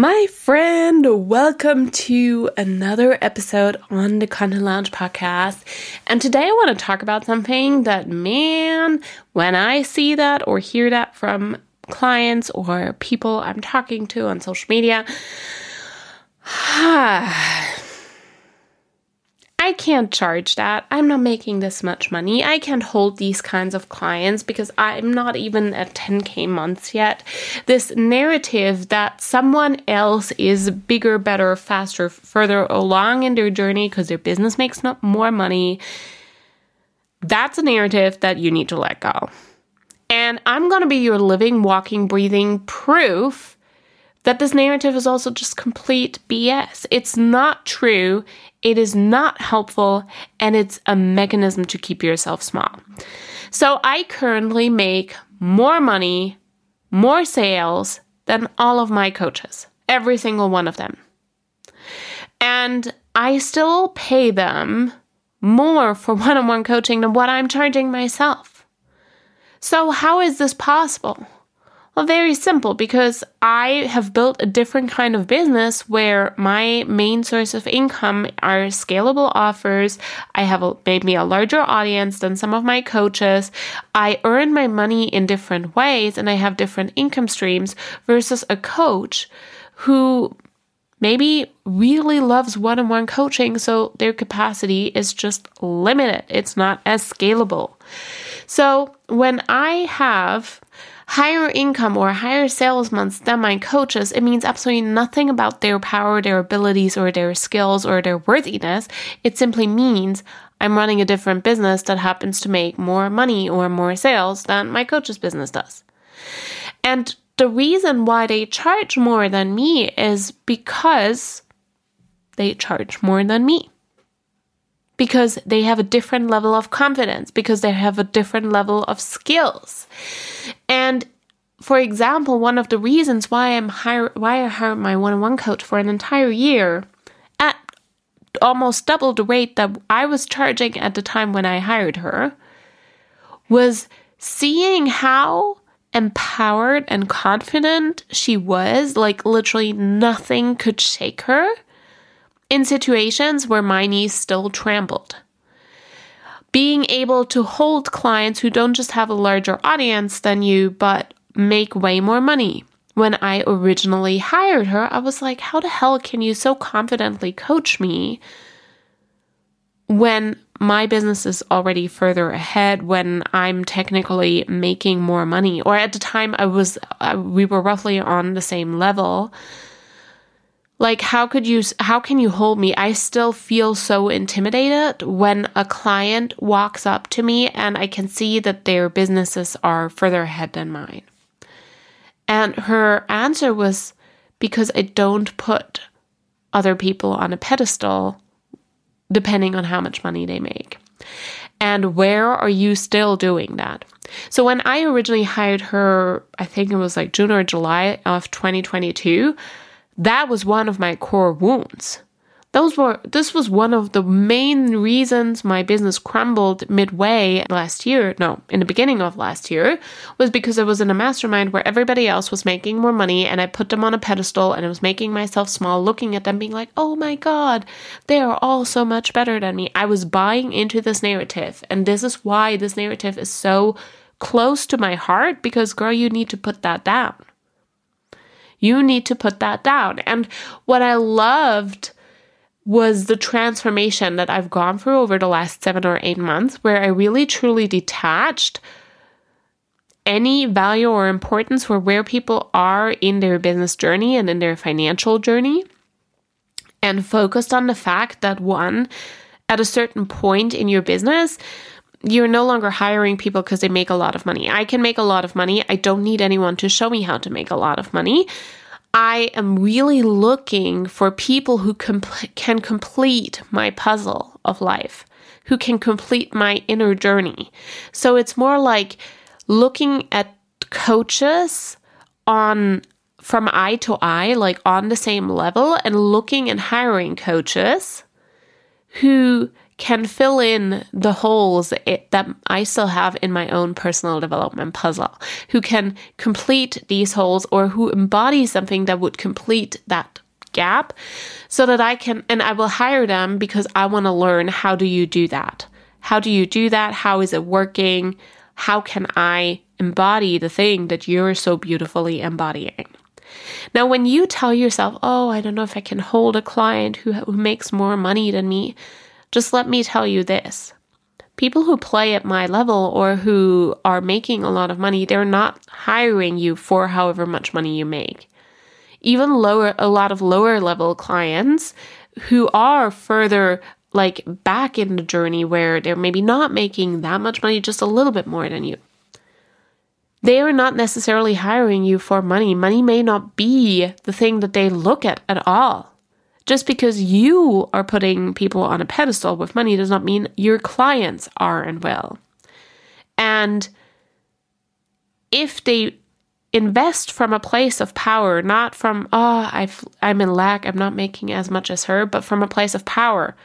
My friend, welcome to another episode on the Content Lounge podcast. And today I want to talk about something that, man, when I see that or hear that from clients or people I'm talking to on social media, I can't charge that. I'm not making this much money. I can't hold these kinds of clients because I'm not even at 10k months yet. This narrative that someone else is bigger, better, faster, further along in their journey because their business makes not more money, that's a narrative that you need to let go. And I'm going to be your living, walking, breathing proof that this narrative is also just complete BS. It's not true. It is not helpful and it's a mechanism to keep yourself small. So I currently make more money, more sales than all of my coaches, every single one of them. And I still pay them more for one on one coaching than what I'm charging myself. So, how is this possible? Well, very simple because I have built a different kind of business where my main source of income are scalable offers. I have maybe a larger audience than some of my coaches. I earn my money in different ways and I have different income streams versus a coach who maybe really loves one on one coaching, so their capacity is just limited. It's not as scalable. So when I have higher income or higher sales months than my coaches, it means absolutely nothing about their power, their abilities, or their skills or their worthiness. It simply means I'm running a different business that happens to make more money or more sales than my coach's business does. And the reason why they charge more than me is because they charge more than me because they have a different level of confidence, because they have a different level of skills. And for example, one of the reasons why I'm hire, why I hired my one-on-one coach for an entire year at almost double the rate that I was charging at the time when I hired her was seeing how empowered and confident she was, like literally nothing could shake her in situations where my knees still trembled. Being able to hold clients who don't just have a larger audience than you, but make way more money. When I originally hired her, I was like, how the hell can you so confidently coach me when my business is already further ahead when I'm technically making more money or at the time I was uh, we were roughly on the same level like, how could you, how can you hold me? I still feel so intimidated when a client walks up to me and I can see that their businesses are further ahead than mine. And her answer was because I don't put other people on a pedestal depending on how much money they make. And where are you still doing that? So when I originally hired her, I think it was like June or July of 2022, that was one of my core wounds. Those were this was one of the main reasons my business crumbled midway last year. No, in the beginning of last year was because I was in a mastermind where everybody else was making more money and I put them on a pedestal and I was making myself small looking at them being like, "Oh my god, they are all so much better than me." I was buying into this narrative and this is why this narrative is so close to my heart because girl, you need to put that down. You need to put that down. And what I loved was the transformation that I've gone through over the last seven or eight months, where I really truly detached any value or importance for where people are in their business journey and in their financial journey, and focused on the fact that one, at a certain point in your business, you're no longer hiring people because they make a lot of money. I can make a lot of money. I don't need anyone to show me how to make a lot of money. I am really looking for people who can complete my puzzle of life, who can complete my inner journey. So it's more like looking at coaches on from eye to eye, like on the same level, and looking and hiring coaches who can fill in the holes that I still have in my own personal development puzzle, who can complete these holes or who embody something that would complete that gap so that I can, and I will hire them because I want to learn how do you do that? How do you do that? How is it working? How can I embody the thing that you're so beautifully embodying? Now, when you tell yourself, oh, I don't know if I can hold a client who, who makes more money than me, just let me tell you this. People who play at my level or who are making a lot of money, they're not hiring you for however much money you make. Even lower, a lot of lower level clients who are further like back in the journey where they're maybe not making that much money, just a little bit more than you. They are not necessarily hiring you for money. Money may not be the thing that they look at at all. Just because you are putting people on a pedestal with money does not mean your clients are and will. And if they invest from a place of power, not from, ah, oh, I've, I'm in lack, I'm not making as much as her, but from a place of power.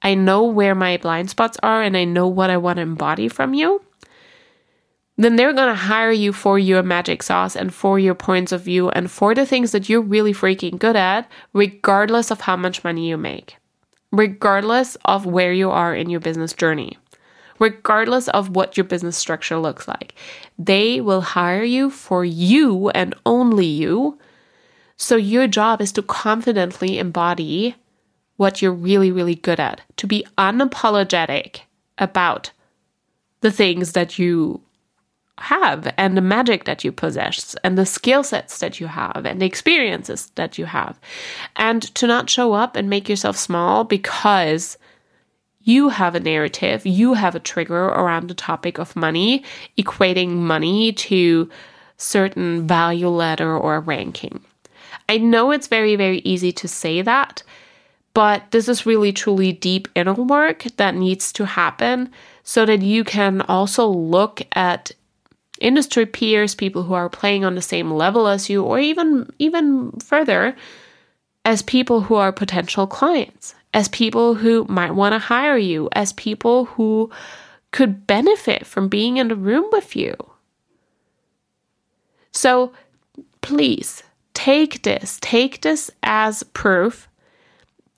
I know where my blind spots are and I know what I want to embody from you then they're going to hire you for your magic sauce and for your points of view and for the things that you're really freaking good at, regardless of how much money you make, regardless of where you are in your business journey, regardless of what your business structure looks like. They will hire you for you and only you. So your job is to confidently embody what you're really, really good at, to be unapologetic about the things that you have and the magic that you possess and the skill sets that you have and the experiences that you have. And to not show up and make yourself small because you have a narrative, you have a trigger around the topic of money, equating money to certain value ladder or ranking. I know it's very, very easy to say that, but this is really truly deep inner work that needs to happen so that you can also look at industry peers, people who are playing on the same level as you, or even even further, as people who are potential clients, as people who might want to hire you, as people who could benefit from being in the room with you. So please take this, take this as proof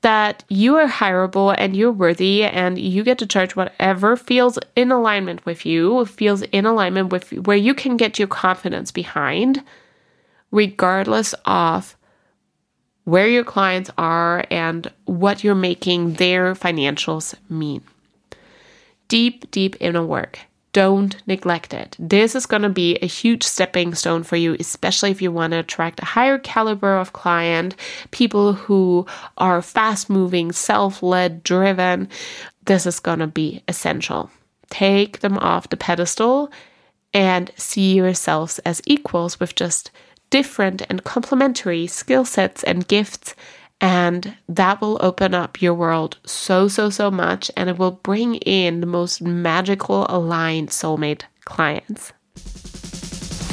that you are hireable and you're worthy and you get to charge whatever feels in alignment with you, feels in alignment with where you can get your confidence behind, regardless of where your clients are and what you're making their financials mean. Deep, deep inner work don't neglect it. This is going to be a huge stepping stone for you, especially if you want to attract a higher caliber of client, people who are fast moving, self led, driven. This is going to be essential. Take them off the pedestal and see yourselves as equals with just different and complementary skill sets and gifts and that will open up your world so, so, so much. And it will bring in the most magical, aligned soulmate clients.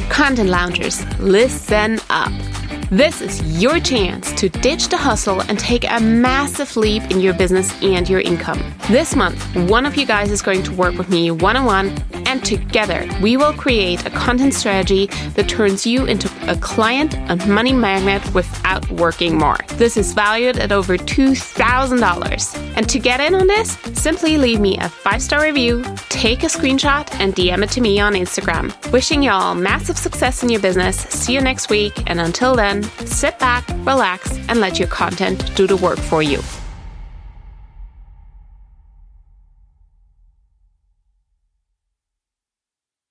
Content loungers, listen up. This is your chance to ditch the hustle and take a massive leap in your business and your income. This month, one of you guys is going to work with me one on one, and together we will create a content strategy that turns you into a client and money magnet without working more. This is valued at over $2,000. And to get in on this, simply leave me a five star review, take a screenshot, and DM it to me on Instagram. Wishing y'all massive success in your business. See you next week, and until then, sit back, relax, and let your content do the work for you.